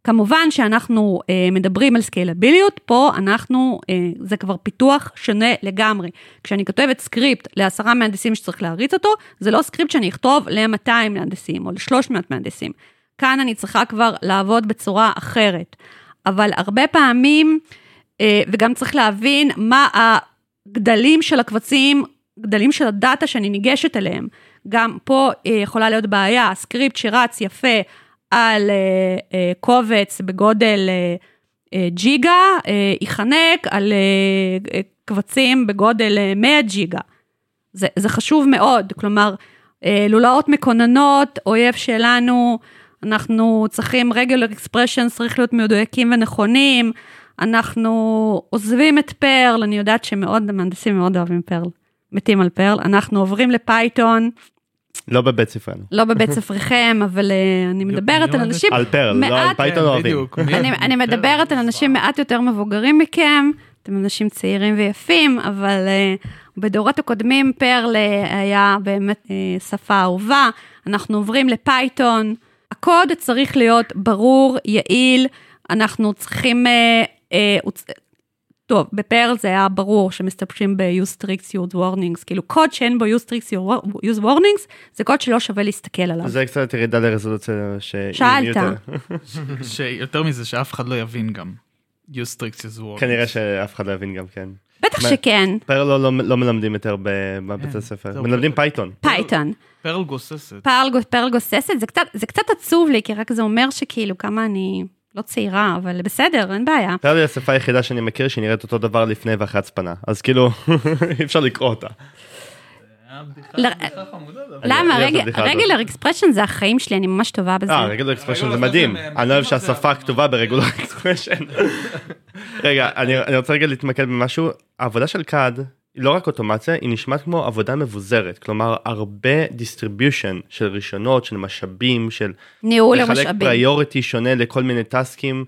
כמובן שאנחנו אה, מדברים על סקיילביליות, פה אנחנו, אה, זה כבר פיתוח שונה לגמרי. כשאני כותבת סקריפט לעשרה מהנדסים שצריך להריץ אותו, זה לא סקריפט שאני אכתוב ל-200 מהנדסים או ל-300 מהנדסים. כאן אני צריכה כבר לעבוד בצורה אחרת. אבל הרבה פעמים, אה, וגם צריך להבין מה הגדלים של הקבצים, גדלים של הדאטה שאני ניגשת אליהם. גם פה אה, יכולה להיות בעיה, סקריפט שרץ יפה על אה, קובץ בגודל ג'יגה, ייחנק על קבצים בגודל אה, 100 ג'יגה. זה, זה חשוב מאוד, כלומר, לולאות מקוננות, אויב שלנו, אנחנו צריכים regular expressions, צריך להיות מדויקים ונכונים, אנחנו עוזבים את פרל, אני יודעת שמאוד, המהנדסים מאוד אוהבים פרל, מתים על פרל, אנחנו עוברים לפייתון. לא בבית ספרנו. לא בבית ספריכם, אבל אה, אני (laughs) מדברת על אנשים על פרל, לא על פייתון אוהבים. אני, אני מדברת על אנשים מעט יותר מבוגרים מכם, אתם אנשים צעירים ויפים, אבל אה, בדורות הקודמים פרל אה, היה באמת שפה אהובה, אנחנו עוברים לפייתון. הקוד צריך להיות ברור, יעיל, אנחנו צריכים, אה, אה, טוב, בפרל זה היה ברור שמסתפשים ב- use strict, use warnings, כאילו קוד שאין בו use tricks, use warnings, זה קוד שלא שווה להסתכל עליו. זה קצת ירידה לרזולוציה ש... שאלת. שיותר מזה שאף אחד לא יבין גם. use strict, use warnings. כנראה שאף אחד לא יבין גם כן. בטח שכן. פרל לא, לא, לא מלמדים יותר בבית כן. הספר, מלמדים פייתון. פייתון. פרל גוססת. פרל גוססת, זה קצת, זה קצת עצוב לי, כי רק זה אומר שכאילו כמה אני לא צעירה, אבל בסדר, אין בעיה. פרל היא השפה היחידה שאני מכיר שהיא נראית אותו דבר לפני ואחרי הצפנה, אז כאילו (laughs) אי אפשר לקרוא אותה. למה? regular expression זה החיים שלי, אני ממש טובה בזה. אה, רגולר אקספרשן זה מדהים. אני לא אוהב שהשפה כתובה ברגולר אקספרשן. (laughs) רגע, אני רוצה רגע להתמקד במשהו. העבודה של CAD היא לא רק אוטומציה, היא נשמעת כמו עבודה מבוזרת. כלומר, הרבה distribution של רישיונות, של משאבים, של... ניהול המשאבים. לחלק priority שונה לכל מיני טסקים.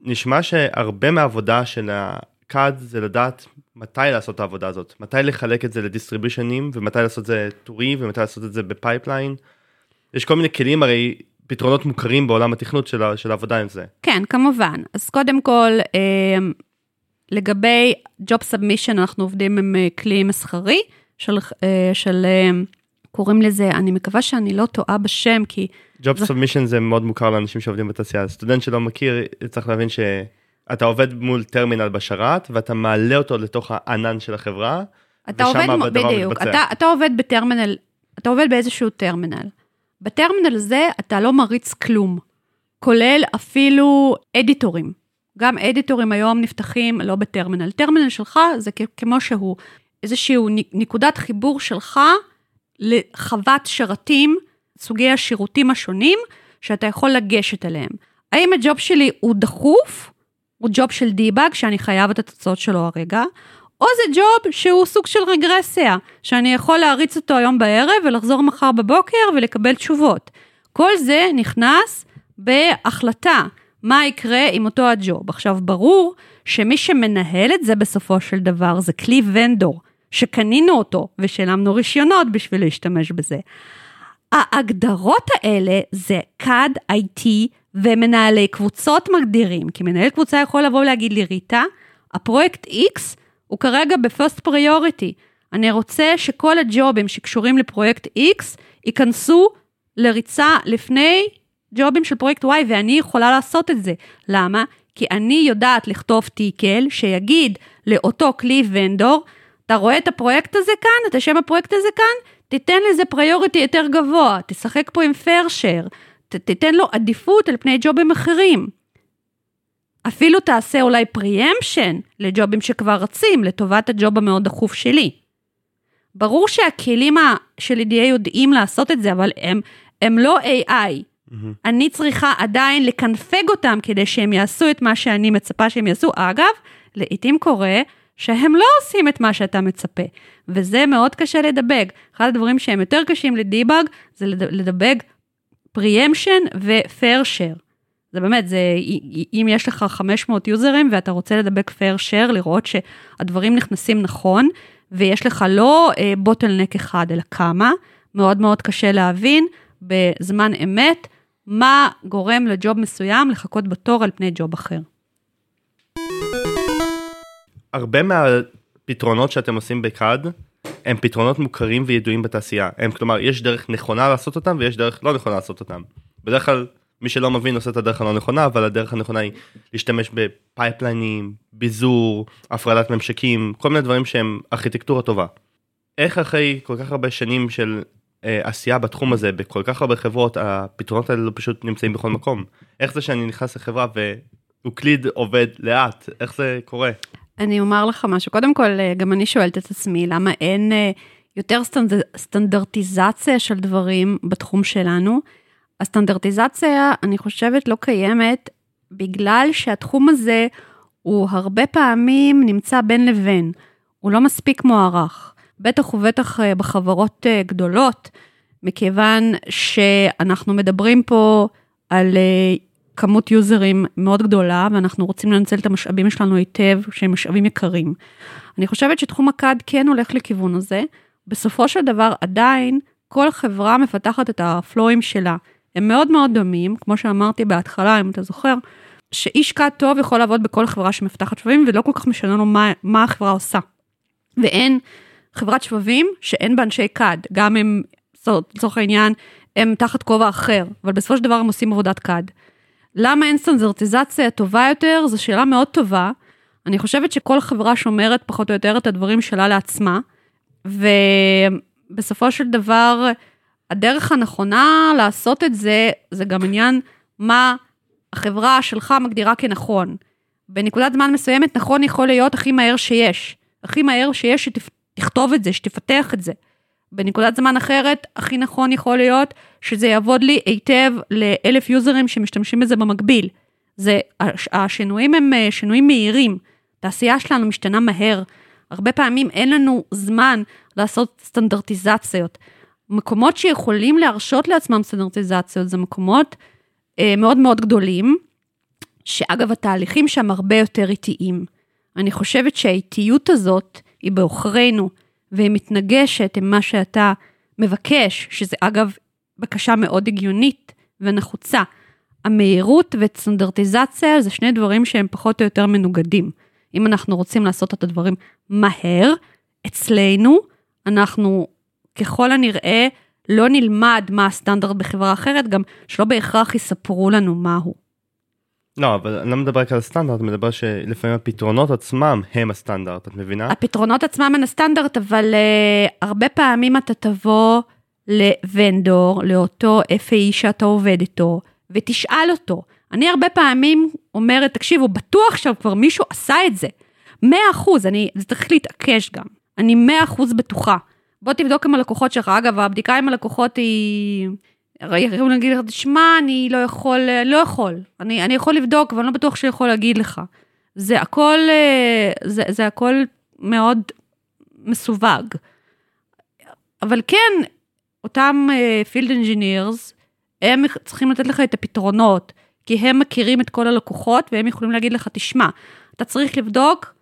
נשמע שהרבה מהעבודה של ה-CAD זה לדעת מתי לעשות את העבודה הזאת, מתי לחלק את זה לדיסטריביושנים ומתי לעשות את זה טורי ומתי לעשות את זה ב-pipeline. יש כל מיני כלים הרי פתרונות מוכרים בעולם התכנות של, של העבודה עם זה. כן, כמובן. אז קודם כל, אה, לגבי Job Submission אנחנו עובדים עם אה, כלי מסחרי של, אה, של קוראים לזה, אני מקווה שאני לא טועה בשם, כי... Job זה... Submission זה מאוד מוכר לאנשים שעובדים בתעשייה. סטודנט שלא מכיר, צריך להבין ש... אתה עובד מול טרמינל בשרת ואתה מעלה אותו לתוך הענן של החברה. אתה עובד, בדיוק, אתה, אתה עובד בטרמינל, אתה עובד באיזשהו טרמינל. בטרמינל הזה אתה לא מריץ כלום, כולל אפילו אדיטורים. גם אדיטורים היום נפתחים לא בטרמינל. טרמינל שלך זה כמו שהוא, איזשהו נקודת חיבור שלך לחוות שרתים, סוגי השירותים השונים, שאתה יכול לגשת אליהם. האם הג'וב שלי הוא דחוף, הוא ג'וב של דיבאג שאני חייב את התוצאות שלו הרגע, או זה ג'וב שהוא סוג של רגרסיה, שאני יכול להריץ אותו היום בערב ולחזור מחר בבוקר ולקבל תשובות. כל זה נכנס בהחלטה מה יקרה עם אותו הג'וב. עכשיו, ברור שמי שמנהל את זה בסופו של דבר זה כלי ונדור, שקנינו אותו ושילמנו רישיונות בשביל להשתמש בזה. ההגדרות האלה זה CAD, IT ומנהלי קבוצות מגדירים, כי מנהל קבוצה יכול לבוא ולהגיד לי, ריטה, הפרויקט X הוא כרגע בפרסט פריוריטי. אני רוצה שכל הג'ובים שקשורים לפרויקט X ייכנסו לריצה לפני ג'ובים של פרויקט Y, ואני יכולה לעשות את זה. למה? כי אני יודעת לכתוב טיקל שיגיד לאותו כלי vendor, אתה רואה את הפרויקט הזה כאן, את השם הפרויקט הזה כאן, תיתן לזה priority יותר גבוה, תשחק פה עם share, ת, תיתן לו עדיפות על פני ג'ובים אחרים. אפילו תעשה אולי preemption לג'ובים שכבר רצים, לטובת הג'וב המאוד דחוף שלי. ברור שהכלים של EDA יודעים לעשות את זה, אבל הם, הם לא AI. Mm-hmm. אני צריכה עדיין לקנפג אותם כדי שהם יעשו את מה שאני מצפה שהם יעשו. אגב, לעתים קורה שהם לא עושים את מה שאתה מצפה, וזה מאוד קשה לדבג. אחד הדברים שהם יותר קשים לדיבאג זה לדבג פריאמפשן ו-fair. זה באמת, זה, אם יש לך 500 יוזרים ואתה רוצה לדבק fair share, לראות שהדברים נכנסים נכון, ויש לך לא בוטלנק אה, אחד, אלא כמה, מאוד מאוד קשה להבין בזמן אמת מה גורם לג'וב מסוים לחכות בתור על פני ג'וב אחר. הרבה מהפתרונות שאתם עושים בקאד הם פתרונות מוכרים וידועים בתעשייה. הם כלומר יש דרך נכונה לעשות אותם ויש דרך לא נכונה לעשות אותם. בדרך כלל מי שלא מבין עושה את הדרך הלא נכונה אבל הדרך הנכונה היא להשתמש בפייפליינים, ביזור, הפרדת ממשקים, כל מיני דברים שהם ארכיטקטורה טובה. איך אחרי כל כך הרבה שנים של אה, עשייה בתחום הזה בכל כך הרבה חברות הפתרונות האלה לא פשוט נמצאים בכל מקום. איך זה שאני נכנס לחברה ואוקליד עובד לאט איך זה קורה. אני אומר לך משהו, קודם כל, אה, גם אני שואלת את עצמי, למה אין אה, יותר סטנד... סטנדרטיזציה של דברים בתחום שלנו? הסטנדרטיזציה, אני חושבת, לא קיימת בגלל שהתחום הזה הוא הרבה פעמים נמצא בין לבין, הוא לא מספיק מוערך, בטח ובטח אה, בחברות גדולות, מכיוון שאנחנו מדברים פה על כמות יוזרים מאוד גדולה, ואנחנו רוצים לנצל את המשאבים שלנו היטב, שהם משאבים יקרים. אני חושבת שתחום הקאד כן הולך לכיוון הזה. בסופו של דבר, עדיין, כל חברה מפתחת את הפלואים שלה. הם מאוד מאוד דומים, כמו שאמרתי בהתחלה, אם אתה זוכר, שאיש קאד טוב יכול לעבוד בכל חברה שמפתחת שבבים, ולא כל כך משנה לו מה, מה החברה עושה. ואין חברת שבבים שאין בה אנשי קאד, גם אם, לצורך העניין, הם תחת כובע אחר, אבל בסופו של דבר הם עושים עבודת קאד. למה אין סטנדרטיזציה טובה יותר? זו שאלה מאוד טובה. אני חושבת שכל חברה שומרת פחות או יותר את הדברים שלה לעצמה, ובסופו של דבר, הדרך הנכונה לעשות את זה, זה גם עניין מה החברה שלך מגדירה כנכון. בנקודת זמן מסוימת נכון יכול להיות הכי מהר שיש. הכי מהר שיש שתכתוב את זה, שתפתח את זה. בנקודת זמן אחרת, הכי נכון יכול להיות שזה יעבוד לי היטב לאלף יוזרים שמשתמשים בזה במקביל. זה, השינויים הם אה, שינויים מהירים. התעשייה שלנו משתנה מהר. הרבה פעמים אין לנו זמן לעשות סטנדרטיזציות. מקומות שיכולים להרשות לעצמם סטנדרטיזציות זה מקומות אה, מאוד מאוד גדולים, שאגב, התהליכים שם הרבה יותר איטיים. אני חושבת שהאיטיות הזאת היא בעוכרינו. והיא מתנגשת עם מה שאתה מבקש, שזה אגב בקשה מאוד הגיונית ונחוצה. המהירות וסטנדרטיזציה זה שני דברים שהם פחות או יותר מנוגדים. אם אנחנו רוצים לעשות את הדברים מהר, אצלנו אנחנו ככל הנראה לא נלמד מה הסטנדרט בחברה אחרת, גם שלא בהכרח יספרו לנו מהו. לא, אבל אני לא מדבר רק על הסטנדרט, אני מדבר שלפעמים הפתרונות עצמם הם הסטנדרט, את מבינה? הפתרונות עצמם הם הסטנדרט, אבל uh, הרבה פעמים אתה תבוא לוונדור, לאותו FAE שאתה עובד איתו, ותשאל אותו. אני הרבה פעמים אומרת, תקשיבו, בטוח עכשיו כבר מישהו עשה את זה. 100 אחוז, אני, זה צריך להתעקש גם. אני 100 אחוז בטוחה. בוא תבדוק עם הלקוחות שלך. אגב, הבדיקה עם הלקוחות היא, יכולים להגיד לך, תשמע, אני לא יכול, לא יכול. אני, אני יכול לבדוק, אבל אני לא בטוח שאני יכול להגיד לך. זה הכל, אה, זה, זה הכל מאוד מסווג. אבל כן, אותם field אה, engineers, הם צריכים לתת לך את הפתרונות, כי הם מכירים את כל הלקוחות, והם יכולים להגיד לך, תשמע, אתה צריך לבדוק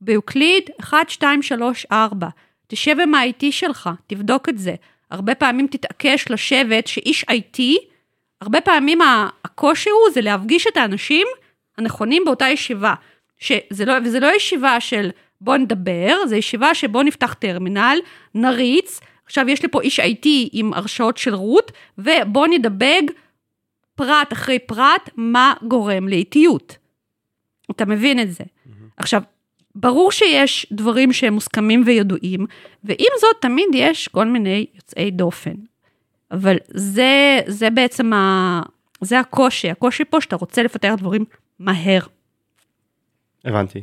ביוקליד 1, 2, 3, 4. תשב עם ה-IT שלך, תבדוק את זה. הרבה פעמים תתעקש לשבת שאיש IT, הרבה פעמים הקושי הוא זה להפגיש את האנשים הנכונים באותה ישיבה. שזה לא, וזה לא ישיבה של בוא נדבר, זה ישיבה שבוא נפתח טרמינל, נריץ, עכשיו יש לי פה איש IT עם הרשאות של רות, ובוא נדבג פרט אחרי פרט מה גורם לאיטיות. אתה מבין את זה. Mm-hmm. עכשיו, ברור שיש דברים שהם מוסכמים וידועים, ועם זאת תמיד יש כל מיני יוצאי דופן. אבל זה, זה בעצם ה... זה הקושי, הקושי פה שאתה רוצה לפתח דברים מהר. הבנתי.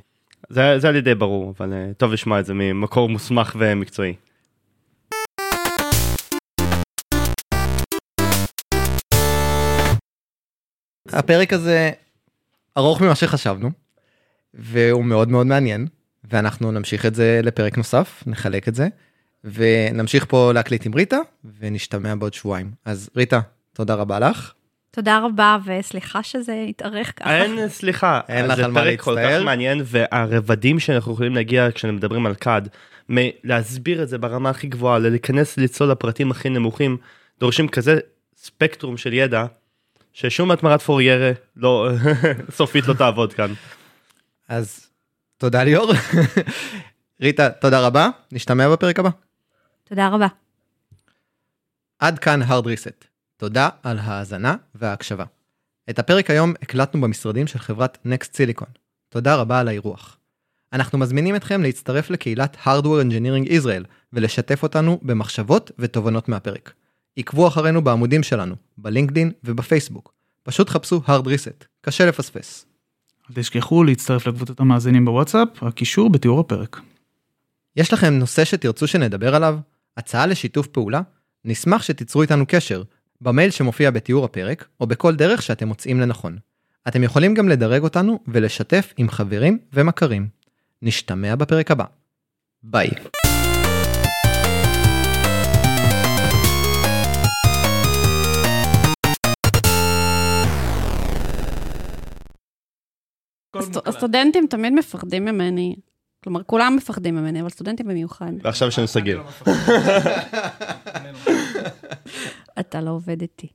זה, זה על ידי ברור, אבל uh, טוב לשמוע את זה ממקור מוסמך ומקצועי. הפרק הזה ארוך ממה שחשבנו, והוא מאוד מאוד מעניין, ואנחנו נמשיך את זה לפרק נוסף, נחלק את זה, ונמשיך פה להקליט עם ריטה, ונשתמע בעוד שבועיים. אז ריטה, תודה רבה לך. תודה רבה, וסליחה שזה התארך ככה. אין סליחה, אין לך על מה זה פרק כל להצטער. כך מעניין, והרבדים שאנחנו יכולים להגיע כשמדברים על קאד, להסביר את זה ברמה הכי גבוהה, להיכנס לצלול לפרטים הכי נמוכים, דורשים כזה ספקטרום של ידע, ששום התמרת פוריירה לא, (laughs) סופית לא תעבוד כאן. אז תודה ליאור. ריטה, תודה רבה, נשתמע בפרק הבא. תודה רבה. עד כאן hard reset. תודה על ההאזנה וההקשבה. את הפרק היום הקלטנו במשרדים של חברת Next Silicon. תודה רבה על האירוח. אנחנו מזמינים אתכם להצטרף לקהילת Hardware Engineering Israel ולשתף אותנו במחשבות ותובנות מהפרק. עקבו אחרינו בעמודים שלנו, בלינקדין ובפייסבוק. פשוט חפשו hard reset, קשה לפספס. אל תשכחו להצטרף לקבוצת המאזינים בוואטסאפ, הקישור בתיאור הפרק. יש לכם נושא שתרצו שנדבר עליו? הצעה לשיתוף פעולה? נשמח שתיצרו איתנו קשר, במייל שמופיע בתיאור הפרק, או בכל דרך שאתם מוצאים לנכון. אתם יכולים גם לדרג אותנו ולשתף עם חברים ומכרים. נשתמע בפרק הבא. ביי. הסטודנטים תמיד מפחדים ממני. כלומר, כולם מפחדים ממני, אבל סטודנטים במיוחד. ועכשיו יש לנו סגיר. אתה לא עובד איתי.